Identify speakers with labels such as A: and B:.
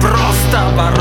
A: просто оборот.